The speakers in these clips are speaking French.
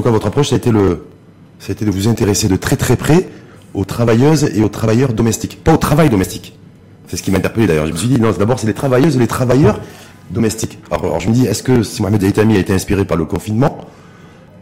tout cas, votre approche, été le, de vous intéresser de très très près aux travailleuses et aux travailleurs domestiques, pas au travail domestique. C'est ce qui m'a interpellé d'ailleurs. Je me suis dit, non, d'abord, c'est les travailleuses et les travailleurs domestiques. Alors, je me dis, est-ce que si Mohamed Aitami a été inspiré par le confinement,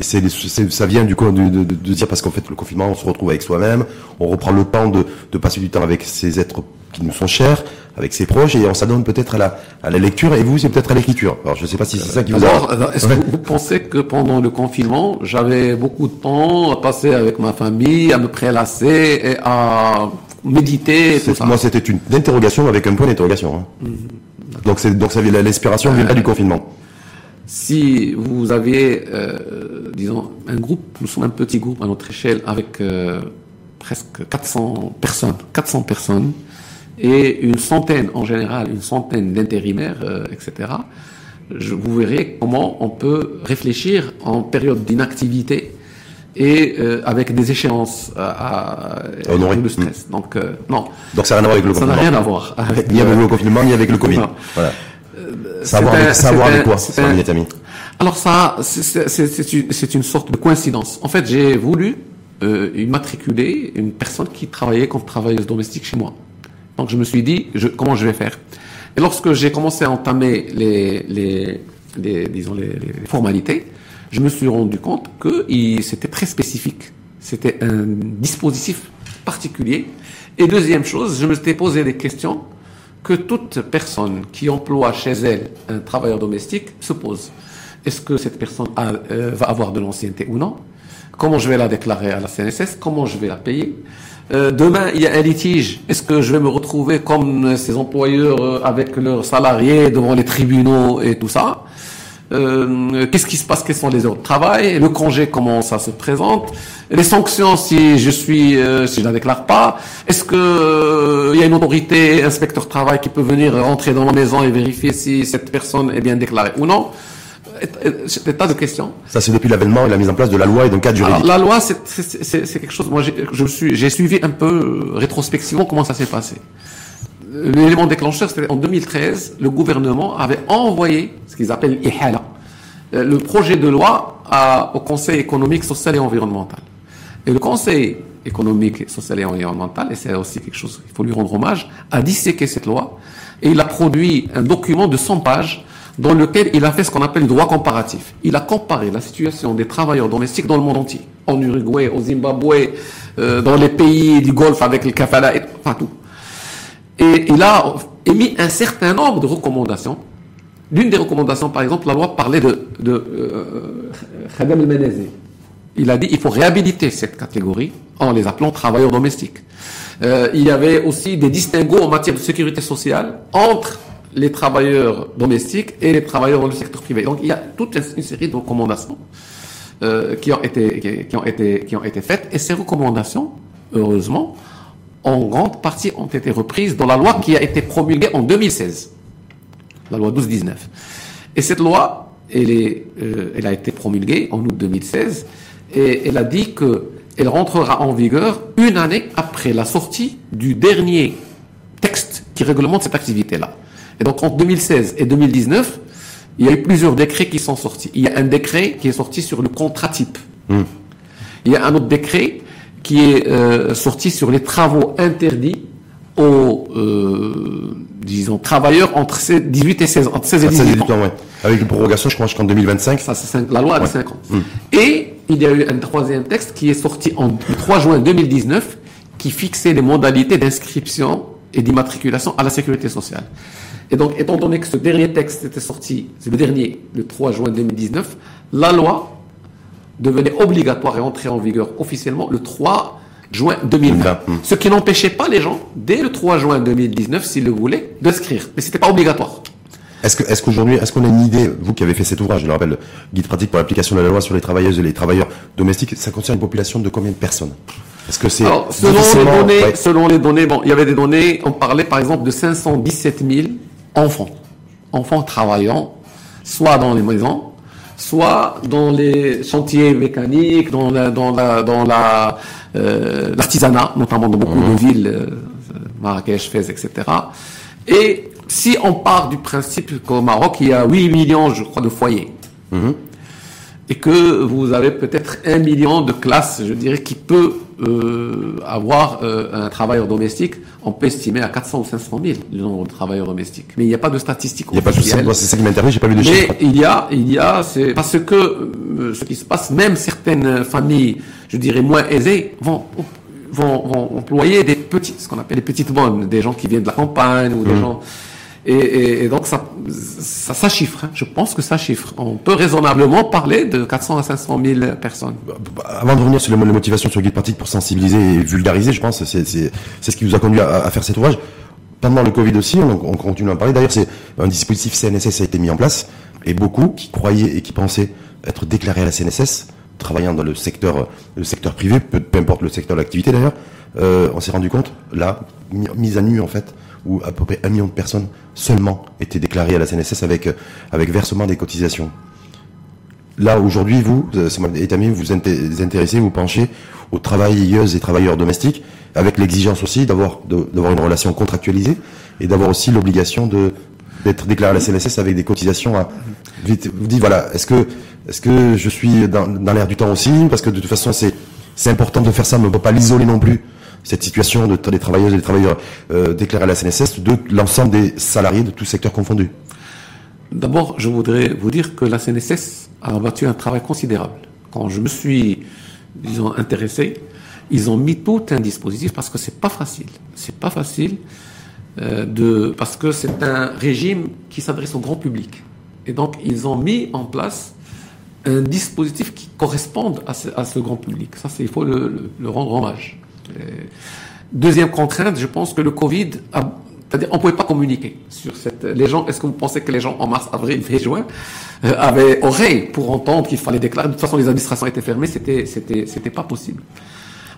et c'est, ça vient du coup de, de, de dire parce qu'en fait le confinement, on se retrouve avec soi-même, on reprend le temps de, de passer du temps avec ces êtres qui nous sont chers, avec ses proches, et on s'adonne peut-être à la, à la lecture, et vous, c'est peut-être à l'écriture. Alors, je ne sais pas si c'est ça qui vous a... Est-ce que vous pensez que pendant le confinement, j'avais beaucoup de temps à passer avec ma famille, à me prélasser, et à méditer, tout ça? Moi, c'était une interrogation avec un point d'interrogation. Hein. Mm-hmm. Donc, c'est, donc ça, l'inspiration vient pas du confinement si vous aviez, euh, disons, un groupe, nous sommes un petit groupe à notre échelle avec euh, presque 400 personnes, 400 personnes, et une centaine en général, une centaine d'intérimaires, euh, etc. Je, vous verrez comment on peut réfléchir en période d'inactivité et euh, avec des échéances à, à le stress. Hmm. Donc euh, non. Donc ça n'a rien à voir avec le confinement. Ça n'a rien à voir avec ni avec le confinement ni avec le Covid. Voilà. Savoir, quoi, un, Alors ça, c'est une sorte de coïncidence. En fait, j'ai voulu euh, immatriculer une personne qui travaillait comme travailleuse domestique chez moi. Donc je me suis dit, je, comment je vais faire? Et lorsque j'ai commencé à entamer les, les, les disons les, formalités, je me suis rendu compte que c'était très spécifique. C'était un dispositif particulier. Et deuxième chose, je me suis posé des questions que toute personne qui emploie chez elle un travailleur domestique se pose. Est-ce que cette personne euh, va avoir de l'ancienneté ou non? Comment je vais la déclarer à la CNSS Comment je vais la payer? Euh, demain, il y a un litige. Est-ce que je vais me retrouver comme ces employeurs euh, avec leurs salariés devant les tribunaux et tout ça? Euh, Qu'est-ce qui se passe? Quelles sont les heures de travail? Le congé, comment ça se présente? Les sanctions si je suis, si je la déclare pas Est-ce que il y a une autorité, inspecteur travail, qui peut venir rentrer dans la maison et vérifier si cette personne est bien déclarée ou non? C'est tas de questions. Ça, c'est depuis l'avènement et la mise en place de la loi et d'un cadre juridique. la loi, c'est quelque chose. Moi, je suis, j'ai suivi un peu euh, rétrospectivement comment ça s'est passé. L'élément déclencheur, c'était en 2013, le gouvernement avait envoyé ce qu'ils appellent IHALA, euh, le projet de loi à, au Conseil économique, social et environnemental. Et le Conseil économique, social et environnemental, et c'est aussi quelque chose qu'il faut lui rendre hommage, a disséqué cette loi et il a produit un document de 100 pages dans lequel il a fait ce qu'on appelle le droit comparatif. Il a comparé la situation des travailleurs domestiques dans le monde entier, en Uruguay, au Zimbabwe, euh, dans les pays du Golfe avec le kafala, et, enfin tout. Et il a émis un certain nombre de recommandations. L'une des recommandations, par exemple, la loi parlait de, de euh, Il a dit il faut réhabiliter cette catégorie en les appelant travailleurs domestiques. Euh, il y avait aussi des distinguos en matière de sécurité sociale entre les travailleurs domestiques et les travailleurs dans le secteur privé. Donc il y a toute une série de recommandations euh, qui ont été qui ont été qui ont été faites et ces recommandations, heureusement, en grande partie ont été reprises dans la loi qui a été promulguée en 2016, la loi 12-19. Et cette loi, elle est, euh, elle a été promulguée en août 2016 et elle a dit que elle rentrera en vigueur une année après la sortie du dernier texte qui réglemente cette activité-là. Et donc entre 2016 et 2019, il y a eu plusieurs décrets qui sont sortis. Il y a un décret qui est sorti sur le contrat type. Hmm. Il y a un autre décret qui est euh, sorti sur les travaux interdits aux, euh, disons, travailleurs entre 18 et 16, entre 16 et 18, ans. ouais. Avec une prorogation, je crois, jusqu'en 2025. Ça, c'est la loi a 5 ans. Hmm. Et il y a eu un troisième texte qui est sorti en, le 3 juin 2019 qui fixait les modalités d'inscription et d'immatriculation à la sécurité sociale. Et donc, étant donné que ce dernier texte était sorti, c'est le dernier, le 3 juin 2019, la loi devenait obligatoire et entrait en vigueur officiellement le 3 juin 2020. Ce qui n'empêchait pas les gens, dès le 3 juin 2019, s'ils le voulaient, d'inscrire. Mais c'était pas obligatoire. Est-ce que, est-ce qu'aujourd'hui, est-ce qu'on a une idée, vous qui avez fait cet ouvrage, je le rappelle, guide pratique pour l'application de la loi sur les travailleuses et les travailleurs domestiques, ça concerne une population de combien de personnes? Est-ce que c'est selon les données, selon les données, bon, il y avait des données, on parlait par exemple de 517 000 enfants, enfants travaillant, soit dans les maisons, soit dans les chantiers mécaniques, dans la, dans la, dans la, euh, l'artisanat, notamment dans beaucoup de mmh. villes, euh, Marrakech, Fès, etc. Et si on part du principe qu'au Maroc, il y a 8 millions, je crois, de foyers, mmh. et que vous avez peut-être un million de classes, je dirais, qui peut euh, avoir euh, un travailleur domestique, on peut estimer à 400 ou 500 000 le nombre de travailleurs domestiques. Mais il n'y a pas de statistiques Il n'y a pas de officielles. c'est ça qui m'intéresse, j'ai pas vu de Mais chiffres. il y a, il y a, c'est parce que euh, ce qui se passe, même certaines familles, je dirais moins aisées, vont vont, vont employer des petites, ce qu'on appelle les petites bonnes, des gens qui viennent de la campagne ou des Mmh. gens. Et, donc ça, ça, chiffre. hein. Je pense que ça chiffre. On peut raisonnablement parler de 400 à 500 000 personnes. Avant de revenir sur les motivations sur Guide Pratique pour sensibiliser et vulgariser, je pense, c'est c'est ce qui vous a conduit à, faire cet ouvrage. Pendant le Covid aussi, on, on continue à en parler. D'ailleurs, c'est un dispositif CNSS a été mis en place et beaucoup qui croyaient et qui pensaient être déclarés à la CNSS, travaillant dans le secteur le secteur privé, peu, importe le secteur d'activité d'ailleurs, euh, on s'est rendu compte là, mi- mise à nu en fait, où à peu près un million de personnes seulement étaient déclarées à la CNSS avec euh, avec versement des cotisations. Là, aujourd'hui, vous, euh, Samuel Etami, vous vous inté- vous intéressez, vous penchez aux travailleuses et travailleurs domestiques, avec l'exigence aussi d'avoir une relation contractualisée et d'avoir aussi l'obligation d'être déclaré à la CNSS avec des cotisations à vous dites voilà est-ce que est-ce que je suis dans, l'air du temps aussi? Parce que de toute façon c'est c'est important de faire ça mais on peut pas l'isoler non plus cette situation de des travailleuses et des travailleurs euh, déclarés à la CNSS de l'ensemble des salariés de tout secteur confondu D'abord, je voudrais vous dire que la CNSS a abattu un travail considérable. Quand je me suis, disons, intéressé, ils ont mis tout un dispositif parce que c'est pas facile. C'est pas facile euh, de parce que c'est un régime qui s'adresse au grand public. Et donc, ils ont mis en place un dispositif qui corresponde à ce, grand public. Ça, il faut le- le rendre hommage. Euh, Deuxième contrainte, je pense que le Covid a, c'est-à-dire, on pouvait pas communiquer sur cette, les gens, est-ce que vous pensez que les gens en mars, avril, mai, juin, euh, avaient oreille pour entendre qu'il fallait déclarer? De toute façon, les administrations étaient fermées, c'était, c'était, c'était pas possible.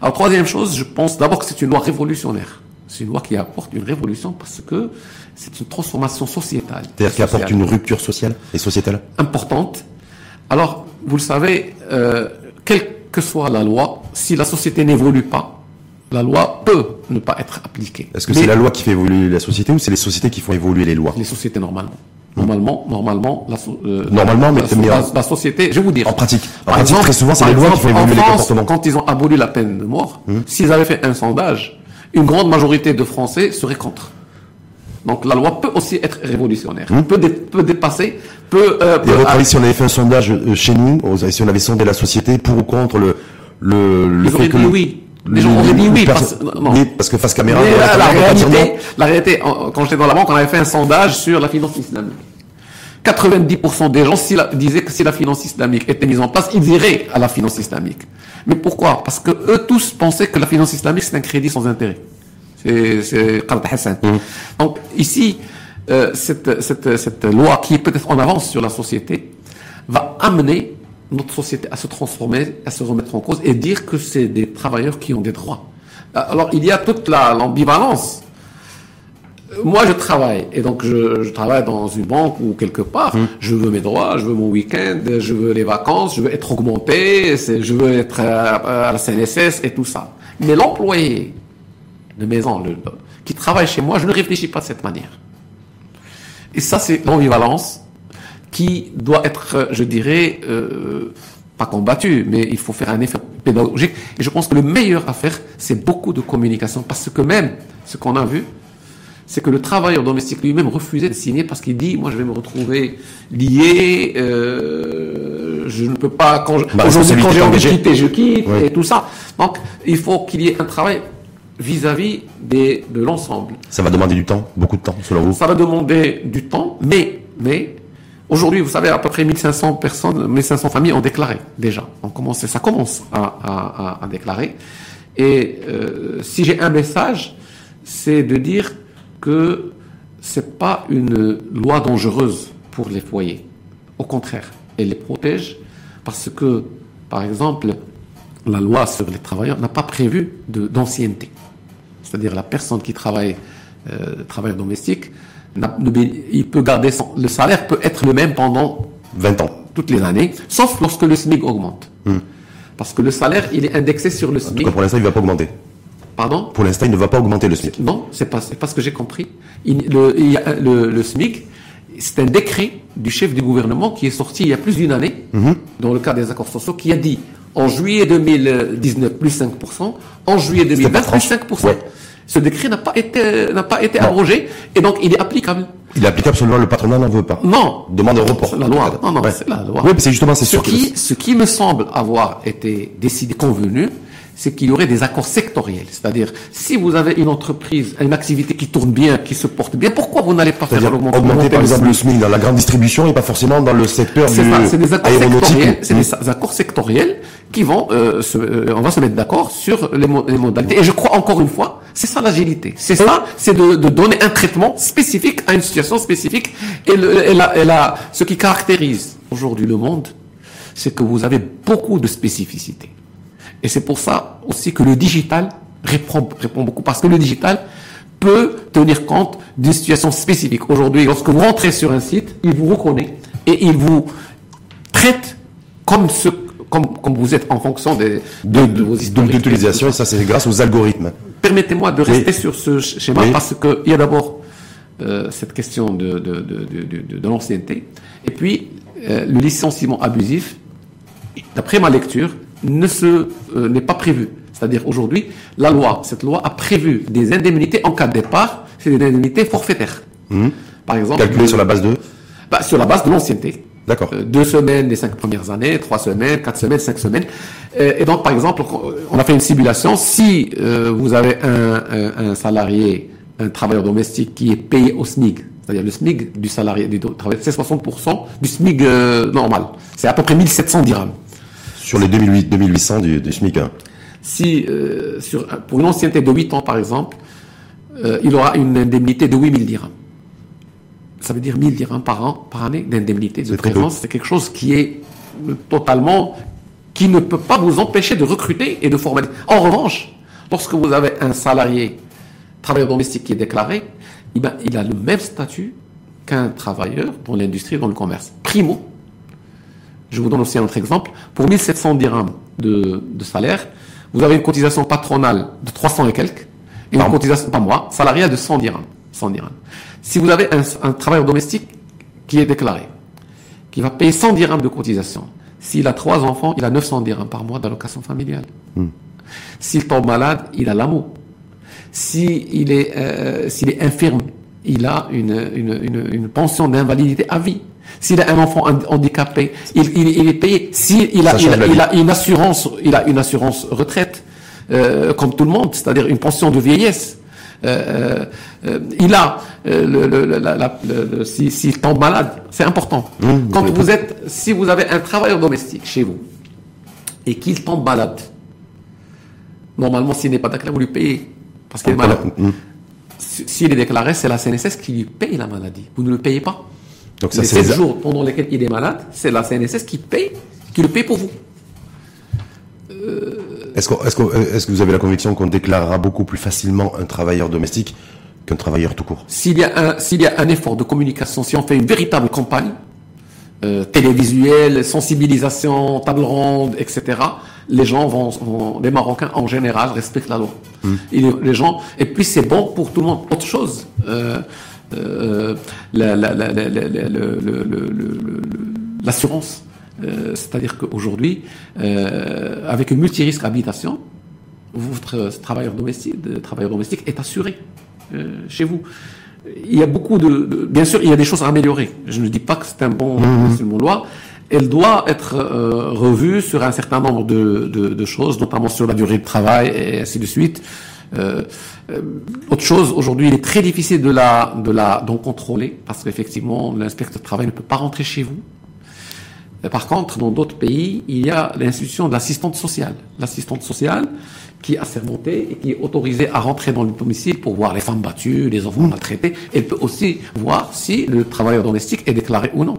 Alors, troisième chose, je pense d'abord que c'est une loi révolutionnaire. C'est une loi qui apporte une révolution parce que c'est une transformation sociétale. c'est-à-dire qui apporte une rupture sociale et sociétale? Importante. Alors, vous le savez, euh, quelle que soit la loi, si la société n'évolue pas, la loi peut ne pas être appliquée. Est-ce que c'est la loi qui fait évoluer la société ou c'est les sociétés qui font évoluer les lois Les sociétés, normalement. Normalement, normalement, la, euh, Normalement, mais- la, société, je vais vous dire. En pratique. En Par pratique, exemple- très souvent, c'est les lois qui font évoluer les comportements. Quand ils ont aboli la peine de mort, s'ils avaient fait un sondage, une grande majorité de Français seraient contre. Donc la loi peut aussi être révolutionnaire, peut, dé- peut dépasser, peut... euh, Et peut- à votre avis, si on avait fait un sondage euh, chez nous, si on avait sondé la société pour ou contre le le, le auraient dit oui. Les gens auraient dit oui, parce- non. oui, parce que face caméra, Mais la, la réalité, la réalité, quand j'étais dans la banque, on avait fait un sondage sur la finance islamique. 90% des gens si la- disaient que si la finance islamique était mise en place, ils iraient à la finance islamique. Mais pourquoi? Parce que eux tous pensaient que la finance islamique c'est un crédit sans intérêt. C'est Qard Hassan. Donc ici, euh, cette, cette, cette loi qui est peut-être en avance sur la société va amener notre société à se transformer, à se remettre en cause et dire que c'est des travailleurs qui ont des droits. Alors il y a toute la- l'ambivalence moi, je travaille. Et donc, je, je travaille dans une banque ou quelque part. Je veux mes droits, je veux mon week-end, je veux les vacances, je veux être augmenté, je veux être à, à la CNSS et tout ça. Mais l'employé de maison le- le- qui travaille chez moi, je ne réfléchis pas de cette manière. Et ça, c'est l'ambivalence qui doit être, euh, je dirais, euh, pas combattue, mais il faut faire un effet pédagogique. Et je pense que le meilleur à faire, c'est beaucoup de communication. Parce que même ce qu'on a vu, c'est que le travailleur domestique lui-même refusait de signer parce qu'il dit, moi je vais me retrouver lié, euh, je ne peux pas, quand Bah, j'ai envie de quitter, je quitte, Oui. et tout ça. Donc il faut qu'il y ait un travail vis-à-vis des, de l'ensemble. Ça va demander du temps, beaucoup de temps, selon vous? Ça va demander du temps, mais, mais, aujourd'hui, vous savez, à peu près 1500 personnes, 1500 familles ont déclaré, déjà. On commence, ça commence à, déclarer. Et euh, si j'ai un message, c'est de dire que c'est pas une loi dangereuse pour les foyers. Au contraire, elle les protège parce que, par exemple, la loi sur les travailleurs n'a pas prévu d'ancienneté. C'est-à-dire la personne qui travaille, euh, travailleur domestique, il peut garder son, le salaire peut être le même pendant 20 ans. toutes les années, sauf lorsque le SMIC augmente. Parce que le salaire, il est indexé sur le SMIC. cas, pour l'instant, il ne va pas augmenter. Pardon? Pour l'instant, il ne va pas augmenter le SMIC. Non, c'est pas, c'est pas ce que j'ai compris. Il, le, il y a- le, le SMIC, c'est un décret du chef du gouvernement qui est sorti il y a plus d'une année, Mhm. dans le cadre des accords sociaux, qui a dit en juillet 2019 plus 5%, en juillet 2020 pas plus tranche. 5%. Ouais. Ce décret n'a pas été, n'a pas été Non. abrogé et donc il est applicable. Il est applicable seulement le patronat n'en veut pas. Non, Demande un report. c'est la loi. Non, non, Ouais. c'est la loi. Oui, mais c'est justement, c'est Ce sûr que. qui, ce qui me semble avoir été décidé, convenu, c'est qu'il y aurait des accords sectoriels. C'est-à-dire, si vous avez une entreprise, une activité qui tourne bien, qui se porte bien, pourquoi vous n'allez pas faire C'est-à-dire augmenter, augmenter, par le exemple le SMIC dans la grande distribution et pas forcément dans le secteur du C'est ça, c'est des accords aéronautique. sectoriels, c'est Mm. des accords sectoriels qui vont, euh, se, euh, on va se mettre d'accord sur les, mo- les modalités. Et je crois encore une fois, c'est ça l'agilité. C'est ça, c'est de, de donner un traitement spécifique à une situation spécifique. Et, le, et, la- et la- ce qui caractérise aujourd'hui le monde, c'est que vous avez beaucoup de spécificités. Et c'est pour ça aussi que le digital répond, répond beaucoup, parce que le digital peut tenir compte d'une situation spécifique. Aujourd'hui, lorsque vous rentrez sur un site, il vous reconnaît et il vous traite comme ce, comme, comme vous êtes en fonction des, de, de vos Donc d'utilisation, et ça c'est grâce aux algorithmes. Permettez-moi de rester Oui. sur ce sch- schéma Oui. parce qu'il y a d'abord euh, cette question de, de, de, de, de- de l'ancienneté et puis euh, le licenciement abusif, d'après ma lecture, ne se euh, n'est pas prévu. C'est-à-dire aujourd'hui, la loi, cette loi a prévu des indemnités en cas de départ, c'est des indemnités forfaitaires. Par exemple, Calculé sur la base de. bah, sur la base de l'ancienneté. D'accord. Euh, deux semaines les cinq premières années, trois semaines, quatre semaines, cinq semaines. Euh, et donc, par exemple, on a fait une simulation. Si euh, vous avez un, un, un salarié, un travailleur domestique qui est payé au SMIC, c'est-à-dire le SMIC du salarié, du travailleur, c'est 60% du SMIC euh, normal. C'est à peu près 1700 dirhams. Sur les 2008, 2800 du, du SMIC. hein. Si, euh, sur, pour une ancienneté de 8 ans, par exemple, euh, il aura une indemnité de 8000 dirhams. Ça veut dire 1000 dirhams par an, par année d'indemnité de présence. C'est quelque chose qui est euh, totalement, qui ne peut pas vous empêcher de recruter et de former. En revanche, lorsque vous avez un salarié, travailleur domestique qui est déclaré, eh ben, il a le même statut qu'un travailleur dans l'industrie, dans le commerce. Primo, je vous donne aussi un autre exemple. Pour 1700 dirhams de, de salaire, vous avez une cotisation patronale de 300 et quelques, et une cotisation, pas moi, salariale de 100 dirhams. 100 dirhams. Si vous avez un, un travailleur domestique qui est déclaré, qui va payer 100 dirhams de cotisation, s'il a trois enfants, il a 900 dirhams par mois d'allocation familiale. S'il tombe malade, il a l'amour. S'il est, euh, s'il est infirme, il a une, une, une, une pension d'invalidité à vie. S'il a un enfant handi- handicapé, il, il, il est payé. S'il il a, il, une assurance, il a une assurance retraite, euh, comme tout le monde, c'est-à-dire une pension de vieillesse. Euh, euh, il a euh, le, le, le- la- la- le- le- si- s'il tombe malade, c'est important. Quand vous êtes, si vous avez un travailleur domestique chez vous et qu'il tombe malade, normalement s'il n'est pas déclaré, vous lui payez parce qu'il est malade. Mm. Si- S'il est déclaré, c'est la CNSS qui lui paye la maladie. Vous ne le payez pas. Donc ça Les c'est 7 les- jours pendant lesquels il est malade, c'est la CNSS qui paye, qui le paye pour vous. Est-ce que, est-ce que, vous avez la conviction qu'on déclarera beaucoup plus facilement un travailleur domestique qu'un travailleur tout court? S'il y, a un, s'il y a un effort de communication, si on fait une véritable campagne, euh, télévisuelle, sensibilisation, table ronde, etc., les gens vont, vont- les Marocains en général respectent la loi. Et les, les gens, et puis c'est bon pour tout le monde. Autre chose, euh, l'assurance. C'est-à-dire qu'aujourd'hui, euh, avec une multirisque habitation, votre travailleur domestique, de travailleur domestique est assuré euh, chez vous. Il y a beaucoup de, de- bien sûr, il y a des choses à améliorer. Je ne dis pas que c'est un bon, c'est une bonne loi. Elle doit être euh, revue sur un certain nombre de, de, de choses, notamment sur la durée de travail et ainsi de suite. Euh, euh, autre chose, aujourd'hui, il est très difficile de la, de la, d'en contrôler parce qu'effectivement, l'inspecteur de travail ne peut pas rentrer chez vous. Euh, Par contre, dans d'autres pays, il y a l'institution de l'assistante sociale. L'assistante sociale qui est assermentée et qui est autorisée à rentrer dans le domicile pour voir les femmes battues, les enfants maltraités. Elle peut aussi voir si le travailleur domestique est déclaré ou non.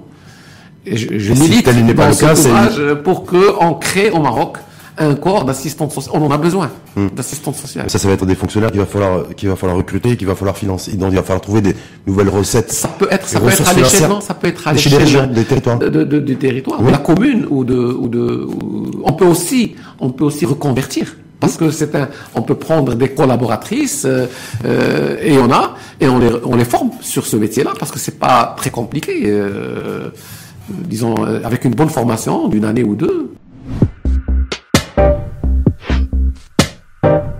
Et je, je si milite pas dans le ce cas, pour qu'on crée au Maroc un corps d'assistante sociale. On en a besoin d'assistante sociale. Ça, ça va être des fonctionnaires qu'il va falloir, qu'il va falloir recruter, qu'il va falloir financer, dont il va falloir trouver des nouvelles recettes. Ça peut être, ça Des peut être à l'échelle, ça peut être à L'échelle des régions, des territoires. de, de- de- du territoire, Oui. de la commune ou de, ou de, ou- on peut aussi, on peut aussi reconvertir. parce que c'est un, on peut prendre des collaboratrices euh, euh, et on a et on les on les forme sur ce métier-là parce que c'est pas très compliqué, euh, disons euh, avec une bonne formation d'une année ou deux.